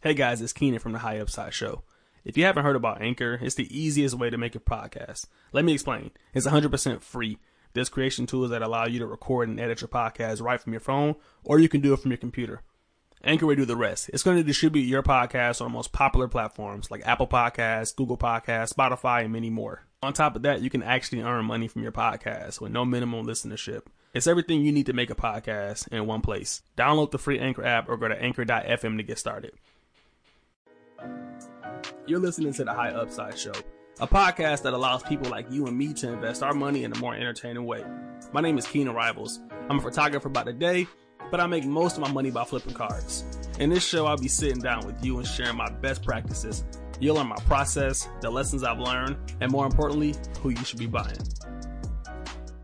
Hey guys, it's Keenan from the High Upside Show. If you haven't heard about Anchor, it's the easiest way to make a podcast. Let me explain. It's 100% free. There's creation tools that allow you to record and edit your podcast right from your phone, or you can do it from your computer. Anchor will do the rest. It's going to distribute your podcast on the most popular platforms like Apple Podcasts, Google Podcasts, Spotify, and many more. On top of that, you can actually earn money from your podcast with no minimum listenership. It's everything you need to make a podcast in one place. Download the free Anchor app or go to anchor.fm to get started. You're listening to the High Upside Show, a podcast that allows people like you and me to invest our money in a more entertaining way. My name is Keenan Rivals. I'm a photographer by the day, but I make most of my money by flipping cards. In this show, I'll be sitting down with you and sharing my best practices. You'll learn my process, the lessons I've learned, and more importantly, who you should be buying.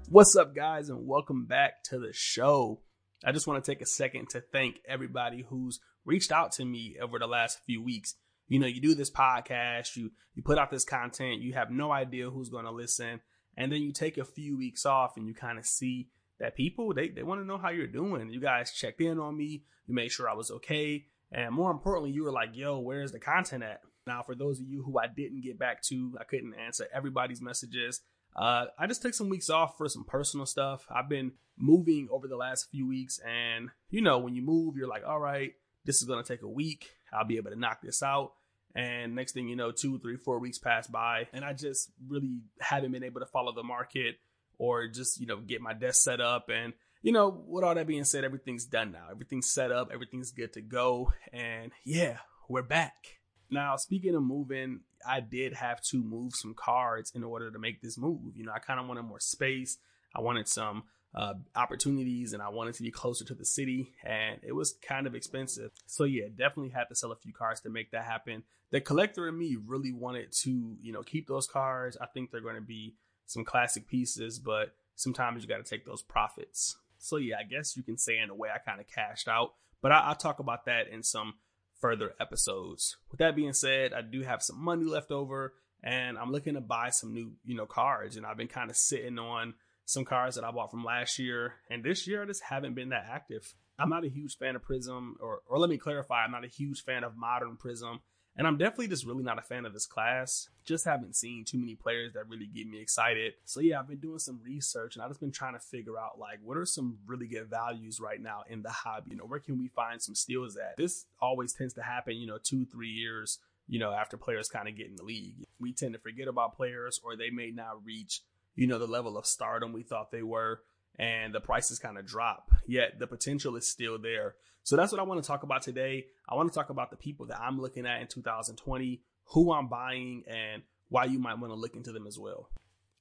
What's up, guys, and welcome back to the show. I just want to take a second to thank everybody who's reached out to me over the last few weeks you know, you do this podcast, you you put out this content, you have no idea who's going to listen, and then you take a few weeks off and you kind of see that people they they want to know how you're doing. You guys checked in on me, you made sure I was okay, and more importantly, you were like, "Yo, where's the content at?" Now, for those of you who I didn't get back to, I couldn't answer everybody's messages. Uh, I just took some weeks off for some personal stuff. I've been moving over the last few weeks, and you know, when you move, you're like, all right, this is going to take a week. I'll be able to knock this out. And next thing you know, two, three, four weeks pass by, and I just really haven't been able to follow the market or just, you know, get my desk set up. And, you know, with all that being said, everything's done now. Everything's set up, everything's good to go. And yeah, we're back. Now, speaking of moving, I did have to move some cards in order to make this move. You know, I kind of wanted more space. I wanted some uh, opportunities and I wanted to be closer to the city and it was kind of expensive. So yeah, definitely had to sell a few cars to make that happen. The collector in me really wanted to, you know, keep those cars. I think they're going to be some classic pieces, but sometimes you got to take those profits. So yeah, I guess you can say in a way I kind of cashed out, but I, will talk about that in some further episodes. With that being said, I do have some money left over and I'm looking to buy some new, you know, cards and I've been kind of sitting on some cars that I bought from last year, and this year I just haven't been that active. I'm not a huge fan of Prism, or or let me clarify, I'm not a huge fan of Modern Prism, and I'm definitely just really not a fan of this class. Just haven't seen too many players that really get me excited. So yeah, I've been doing some research, and I've just been trying to figure out like what are some really good values right now in the hobby. You know, where can we find some steals at? This always tends to happen, you know, two three years. You know, after players kind of get in the league, we tend to forget about players, or they may not reach you know, the level of stardom we thought they were, and the prices kind of drop. Yet the potential is still there. So that's what I want to talk about today. I want to talk about the people that I'm looking at in 2020, who I'm buying, and why you might want to look into them as well.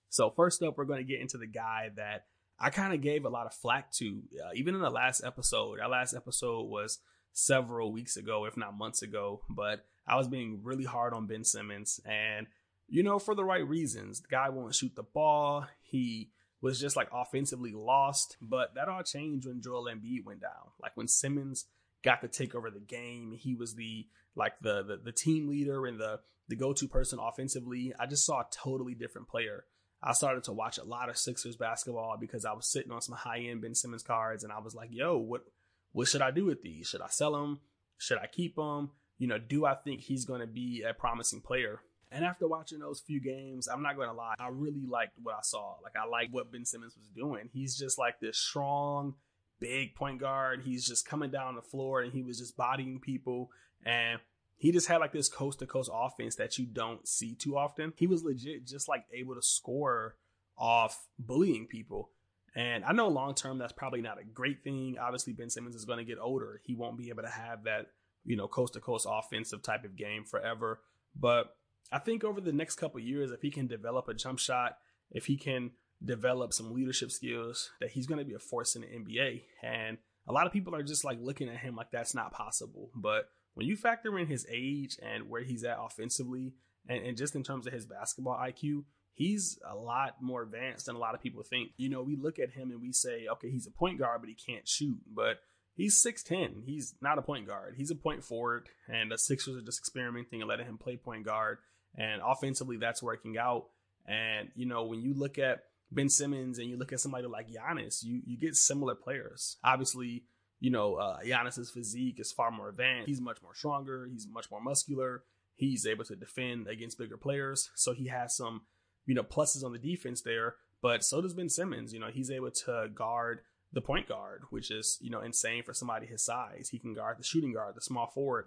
So first up, we're going to get into the guy that I kind of gave a lot of flack to, uh, even in the last episode. Our last episode was several weeks ago, if not months ago, but I was being really hard on Ben Simmons, and you know, for the right reasons. The guy won't shoot the ball. He was just like offensively lost. But that all changed when Joel Embiid went down. Like when Simmons got to take over the game, he was the like the the, the team leader and the the go to person offensively. I just saw a totally different player. I started to watch a lot of Sixers basketball because I was sitting on some high end Ben Simmons cards, and I was like, "Yo, what what should I do with these? Should I sell them? Should I keep them? You know, do I think he's going to be a promising player?" And after watching those few games, I'm not going to lie, I really liked what I saw. Like, I liked what Ben Simmons was doing. He's just like this strong, big point guard. He's just coming down the floor and he was just bodying people. And he just had like this coast to coast offense that you don't see too often. He was legit just like able to score off bullying people. And I know long term that's probably not a great thing. Obviously, Ben Simmons is going to get older. He won't be able to have that, you know, coast to coast offensive type of game forever. But I think over the next couple years, if he can develop a jump shot, if he can develop some leadership skills, that he's going to be a force in the NBA. And a lot of people are just like looking at him like that's not possible. But when you factor in his age and where he's at offensively, and, and just in terms of his basketball IQ, he's a lot more advanced than a lot of people think. You know, we look at him and we say, okay, he's a point guard, but he can't shoot. But he's 6'10. He's not a point guard. He's a point forward. And the Sixers are just experimenting and letting him play point guard. And offensively, that's working out. And, you know, when you look at Ben Simmons and you look at somebody like Giannis, you, you get similar players. Obviously, you know, uh, Giannis's physique is far more advanced. He's much more stronger. He's much more muscular. He's able to defend against bigger players. So he has some, you know, pluses on the defense there. But so does Ben Simmons. You know, he's able to guard the point guard, which is, you know, insane for somebody his size. He can guard the shooting guard, the small forward.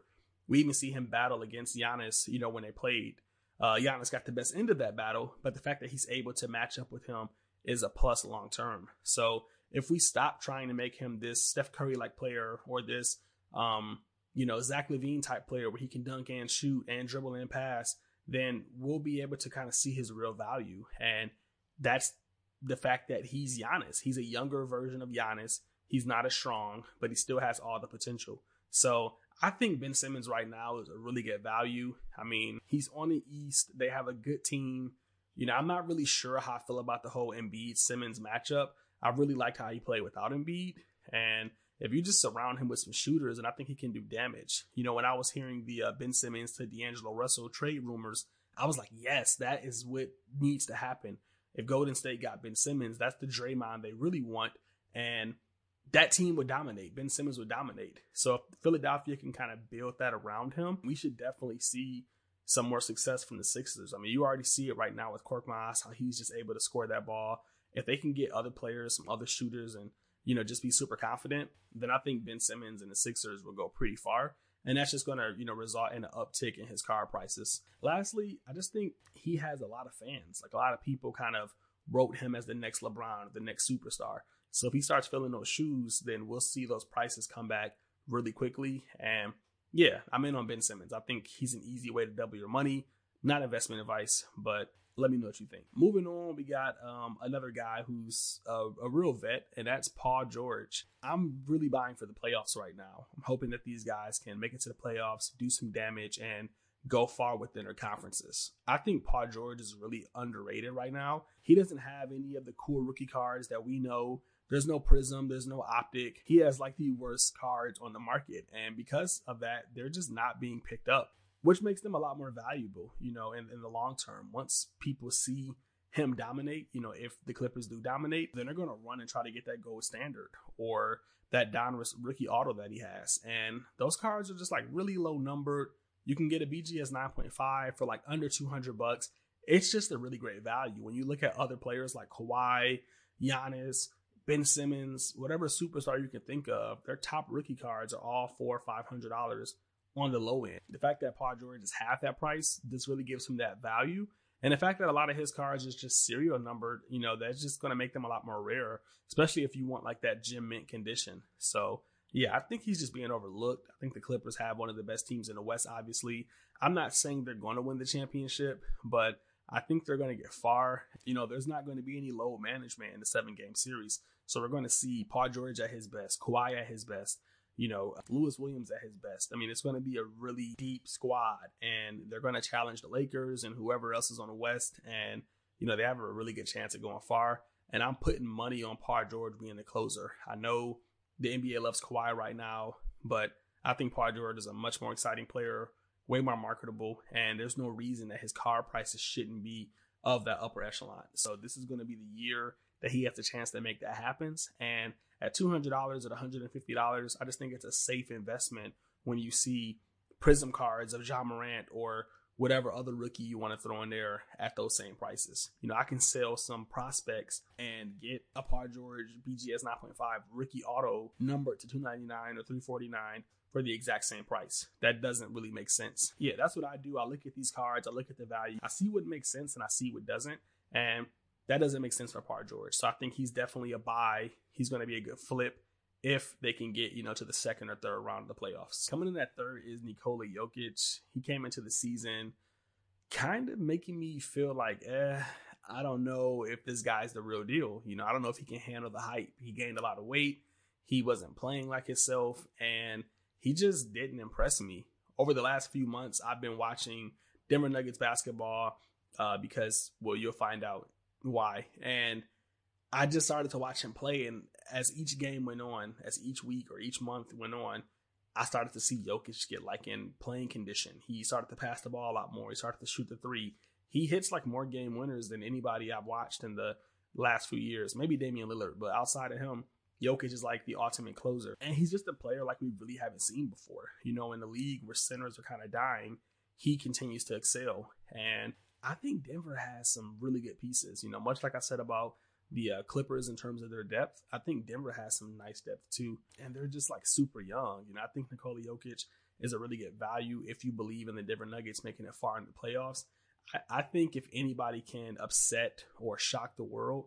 We even see him battle against Giannis, you know, when they played. Uh, Giannis got the best end of that battle, but the fact that he's able to match up with him is a plus long term. So if we stop trying to make him this Steph Curry like player or this, um, you know, Zach LaVine type player where he can dunk and shoot and dribble and pass, then we'll be able to kind of see his real value. And that's the fact that he's Giannis. He's a younger version of Giannis. He's not as strong, but he still has all the potential. So I think Ben Simmons right now is a really good value. I mean, he's on the East. They have a good team. You know, I'm not really sure how I feel about the whole Embiid Simmons matchup. I really liked how he played without Embiid. And if you just surround him with some shooters, and I think he can do damage. You know, when I was hearing the uh, Ben Simmons to D'Angelo Russell trade rumors, I was like, yes, that is what needs to happen. If Golden State got Ben Simmons, that's the Draymond they really want. And that team would dominate. Ben Simmons would dominate. So if Philadelphia can kind of build that around him, we should definitely see some more success from the Sixers. I mean, you already see it right now with Cork Korkmaz, how he's just able to score that ball. If they can get other players, some other shooters, and you know just be super confident, then I think Ben Simmons and the Sixers will go pretty far. And that's just going to, you know, result in an uptick in his car prices. Lastly, I just think he has a lot of fans. Like a lot of people kind of wrote him as the next LeBron, the next superstar. So if he starts filling those shoes, then we'll see those prices come back really quickly. And yeah, I'm in on Ben Simmons. I think he's an easy way to double your money. Not investment advice, but let me know what you think. Moving on, we got um, another guy who's a, a, real vet, and that's Paul George. I'm really buying for the playoffs right now. I'm hoping that these guys can make it to the playoffs, do some damage, and go far within their conferences. I think Paul George is really underrated right now. He doesn't have any of the cool rookie cards that we know there's no prism, there's no optic. He has like the worst cards on the market. And because of that, they're just not being picked up, which makes them a lot more valuable, you know, in, in the long term. Once people see him dominate, you know, if the Clippers do dominate, then they're going to run and try to get that gold standard or that Donruss rookie auto that he has. And those cards are just like really low numbered. You can get a BGS 9.5 for like under 200 bucks. It's just a really great value. When you look at other players like Kawhi, Giannis, Ben Simmons, whatever superstar you can think of, their top rookie cards are all four or five hundred dollars on the low end. The fact that Paul George is half that price, this really gives him that value. And the fact that a lot of his cards is just serial numbered, you know, that's just going to make them a lot more rare, especially if you want like that gem mint condition. So, yeah, I think he's just being overlooked. I think the Clippers have one of the best teams in the West, obviously. I'm not saying they're going to win the championship, but I think they're going to get far. You know, there's not going to be any load management in the seven game series. So we're going to see Paul George at his best, Kawhi at his best, you know, Lewis Williams at his best. I mean, it's going to be a really deep squad, and they're going to challenge the Lakers and whoever else is on the West. And, you know, they have a really good chance of going far. And I'm putting money on Paul George being the closer. I know the NBA loves Kawhi right now, but I think Paul George is a much more exciting player, way more marketable, and there's no reason that his car prices shouldn't be of that upper echelon. So this is going to be the year that he has a chance to make that happens. And at two hundred dollars, at one hundred and fifty dollars, I just think it's a safe investment when you see prism cards of Ja Morant or whatever other rookie you want to throw in there at those same prices. You know, I can sell some prospects and get a Paul George BGS 9.5 rookie auto numbered to 299 or 349 for the exact same price. That doesn't really make sense. Yeah, that's what I do. I look at these cards, I look at the value, I see what makes sense and I see what doesn't. And that doesn't make sense for Paul George. So I think he's definitely a buy. He's going to be a good flip if they can get, you know, to the second or third round of the playoffs. Coming in that third is Nikola Jokic. He came into the season kind of making me feel like, eh, I don't know if this guy's the real deal. You know, I don't know if he can handle the hype. He gained a lot of weight. He wasn't playing like himself, and he just didn't impress me. Over the last few months, I've been watching Denver Nuggets basketball uh, because, well, you'll find out why. And I just started to watch him play, and as each game went on, as each week or each month went on, I started to see Jokic get like in playing condition. He started to pass the ball a lot more. He started to shoot the three. He hits like more game winners than anybody I've watched in the last few years. Maybe Damian Lillard, but outside of him, Jokic is like the ultimate closer. And he's just a player like we really haven't seen before. You know, in the league where centers are kind of dying, he continues to excel. And I think Denver has some really good pieces. You know, much like I said about the uh, Clippers in terms of their depth, I think Denver has some nice depth too. And they're just like super young. You know, I think Nikola Jokic is a really good value if you believe in the Denver Nuggets making it far in the playoffs. I, I think if anybody can upset or shock the world,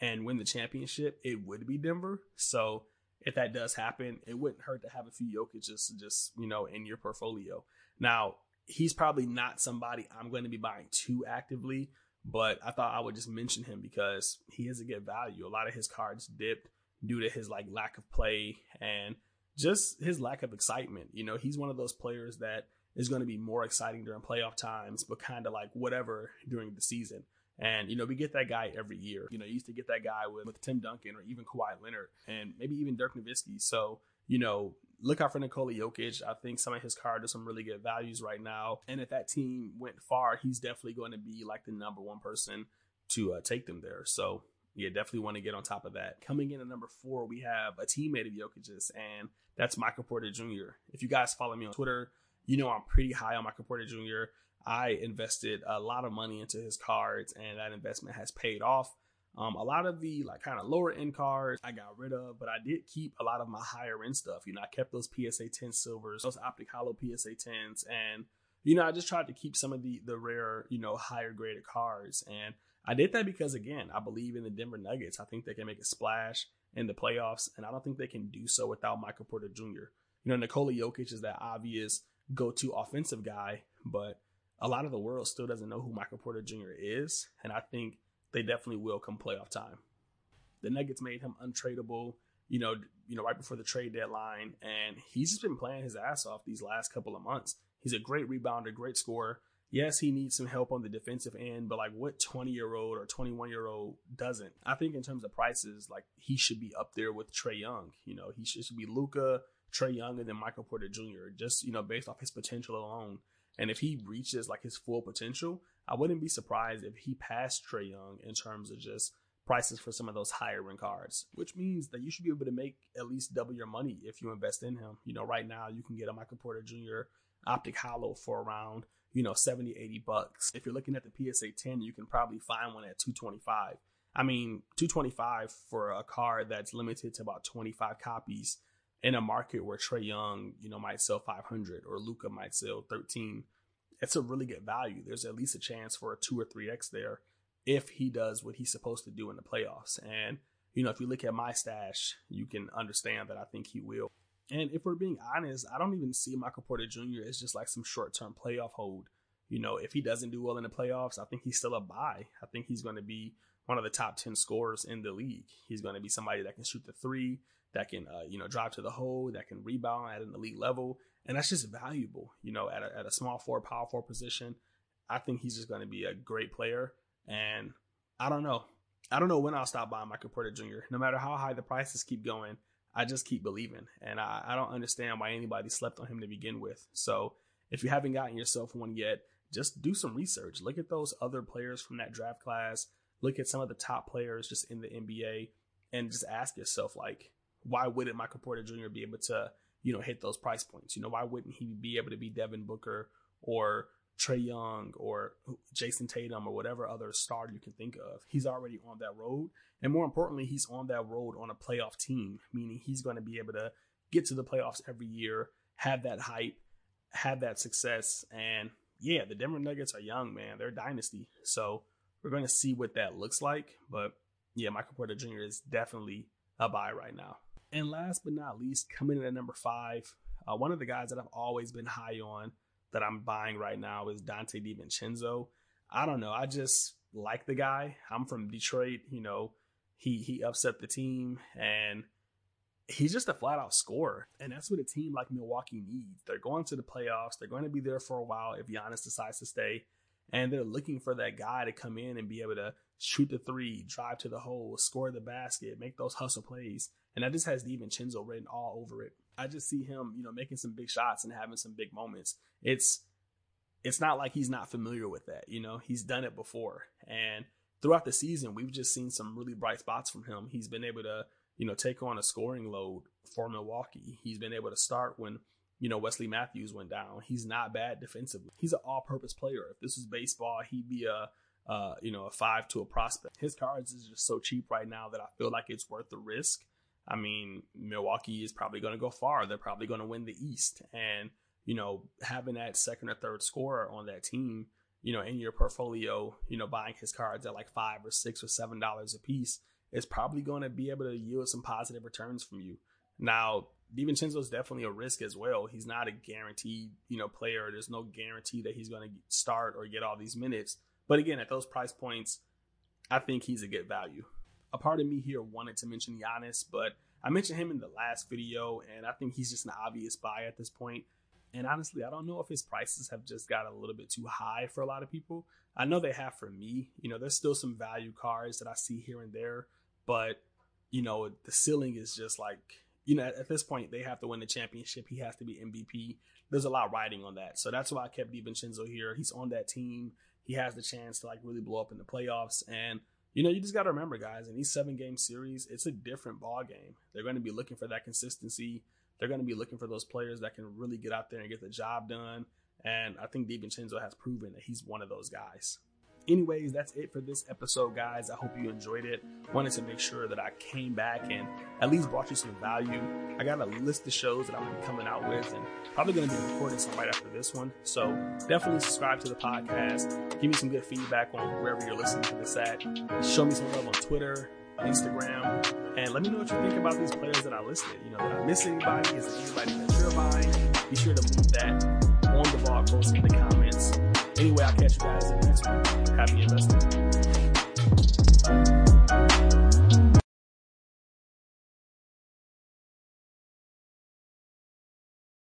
and win the championship, it would be Denver. So if that does happen, it wouldn't hurt to have a few Jokic just, just you know, in your portfolio. Now, he's probably not somebody I'm going to be buying too actively, but I thought I would just mention him because he is a good value. A lot of his cards dipped due to his like lack of play and just his lack of excitement. You know, he's one of those players that is going to be more exciting during playoff times, but kind of like whatever during the season. And, you know, we get that guy every year. You know, you used to get that guy with, with Tim Duncan or even Kawhi Leonard and maybe even Dirk Nowitzki. So, you know, look out for Nikola Jokic. I think some of his cards are some really good values right now. And if that team went far, he's definitely going to be like the number one person to uh, take them there. So, yeah, definitely want to get on top of that. Coming in at number four, we have a teammate of Jokic's, and that's Michael Porter Jr. If you guys follow me on Twitter, you know I'm pretty high on Michael Porter Jr. I invested a lot of money into his cards, and that investment has paid off. Um, a lot of the like kind of lower end cards I got rid of, but I did keep a lot of my higher end stuff. You know, I kept those PSA 10 silvers, those optic holo PSA 10s, and you know, I just tried to keep some of the the rare, you know, higher graded cards. And I did that because again, I believe in the Denver Nuggets. I think they can make a splash in the playoffs, and I don't think they can do so without Michael Porter Jr. You know, Nikola Jokic is that obvious go to offensive guy, but a lot of the world still doesn't know who Michael Porter Jr. is, and I think they definitely will come playoff time. The Nuggets made him untradeable, you know, you know, right before the trade deadline, and he's just been playing his ass off these last couple of months. He's a great rebounder, great scorer. Yes, he needs some help on the defensive end, but like what 20 year old or 21 year old doesn't? I think in terms of prices, like he should be up there with Trae Young. You know, he should, should be Luka, Trae Young, and then Michael Porter Jr. Just you know, based off his potential alone. And if he reaches like his full potential, I wouldn't be surprised if he passed Trae Young in terms of just prices for some of those higher end cards, which means that you should be able to make at least double your money if you invest in him. You know, right now you can get a Michael Porter Jr. optic Holo for around, you know, 70, 80 bucks. If you're looking at the PSA 10, you can probably find one at 225. I mean, 225 for a card that's limited to about 25 copies in a market where Trae Young, you know, might sell 500 or Luka might sell 13, it's a really good value. There's at least a chance for a two or three X there if he does what he's supposed to do in the playoffs. And, you know, if you look at my stash, you can understand that I think he will. And if we're being honest, I don't even see Michael Porter Jr. as just like some short term playoff hold. You know, if he doesn't do well in the playoffs, I think he's still a buy. I think he's going to be one of the top 10 scorers in the league. He's going to be somebody that can shoot the three, that can uh, you know drive to the hole, that can rebound at an elite level, and that's just valuable. You know, at a, at a small four, power four position, I think he's just going to be a great player. And I don't know, I don't know when I'll stop buying Michael Porter Jr. No matter how high the prices keep going, I just keep believing, and I, I don't understand why anybody slept on him to begin with. So if you haven't gotten yourself one yet, just do some research. Look at those other players from that draft class. Look at some of the top players just in the NBA, and just ask yourself like why wouldn't Michael Porter Jr. be able to, you know, hit those price points? You know, why wouldn't he be able to be Devin Booker or Trae Young or Jayson Tatum or whatever other star you can think of? He's already on that road. And more importantly, he's on that road on a playoff team, meaning he's going to be able to get to the playoffs every year, have that hype, have that success. And yeah, the Denver Nuggets are young, man. They're a dynasty. So we're going to see what that looks like. But yeah, Michael Porter Jr. is definitely a buy right now. And last but not least, coming in at number five, uh, one of the guys that I've always been high on that I'm buying right now is Donte DiVincenzo. I don't know. I just like the guy. I'm from Detroit. You know, he he upset the team and he's just a flat out scorer. And that's what a team like Milwaukee needs. They're going to the playoffs. They're going to be there for a while if Giannis decides to stay. And they're looking for that guy to come in and be able to shoot the three, drive to the hole, score the basket, make those hustle plays. And that just has DiVincenzo written all over it. I just see him, you know, making some big shots and having some big moments. It's it's not like he's not familiar with that, you know. He's done it before. And throughout the season, we've just seen some really bright spots from him. He's been able to, you know, take on a scoring load for Milwaukee. He's been able to start when, you know, Wesley Matthews went down. He's not bad defensively. He's an all purpose player. If this was baseball, he'd be a, uh, you know, a five to a prospect. His cards is just so cheap right now that I feel like it's worth the risk. I mean, Milwaukee is probably going to go far. They're probably going to win the East. And, you know, having that second or third scorer on that team, you know, in your portfolio, you know, buying his cards at like five or six or seven dollars a piece is probably going to be able to yield some positive returns from you. Now, DiVincenzo is definitely a risk as well. He's not a guaranteed, you know, player. There's no guarantee that he's going to start or get all these minutes. But again, at those price points, I think he's a good value a part of me here wanted to mention Giannis, but I mentioned him in the last video, and I think he's just an obvious buy at this point. And honestly, I don't know if his prices have just got a little bit too high for a lot of people. I know they have for me. You know, there's still some value cards that I see here and there, but you know, the ceiling is just like, you know, at, this point they have to win the championship. He has to be MVP. There's a lot riding on that. So that's why I kept DiVincenzo here. He's on that team. He has the chance to like really blow up in the playoffs. And you know, you just got to remember, guys, in these seven game series, it's a different ball game. They're going to be looking for that consistency. They're going to be looking for those players that can really get out there and get the job done. And I think DiVincenzo has proven that he's one of those guys anyways, that's it for this episode, guys. I hope you enjoyed it. Wanted to make sure that I came back and at least brought you some value. I got a list of shows that I'm gonna be coming out with and probably going to be recording some right after this one. So definitely subscribe to the podcast. Give me some good feedback on wherever you're listening to this at. Show me some love on Twitter, Instagram, and let me know what you think about these players that I listed. You know, did I miss anybody? Is there anybody that you're buying? Be sure to leave that on the blog post in the Anyway, I'll catch you guys in the next one. Happy investing.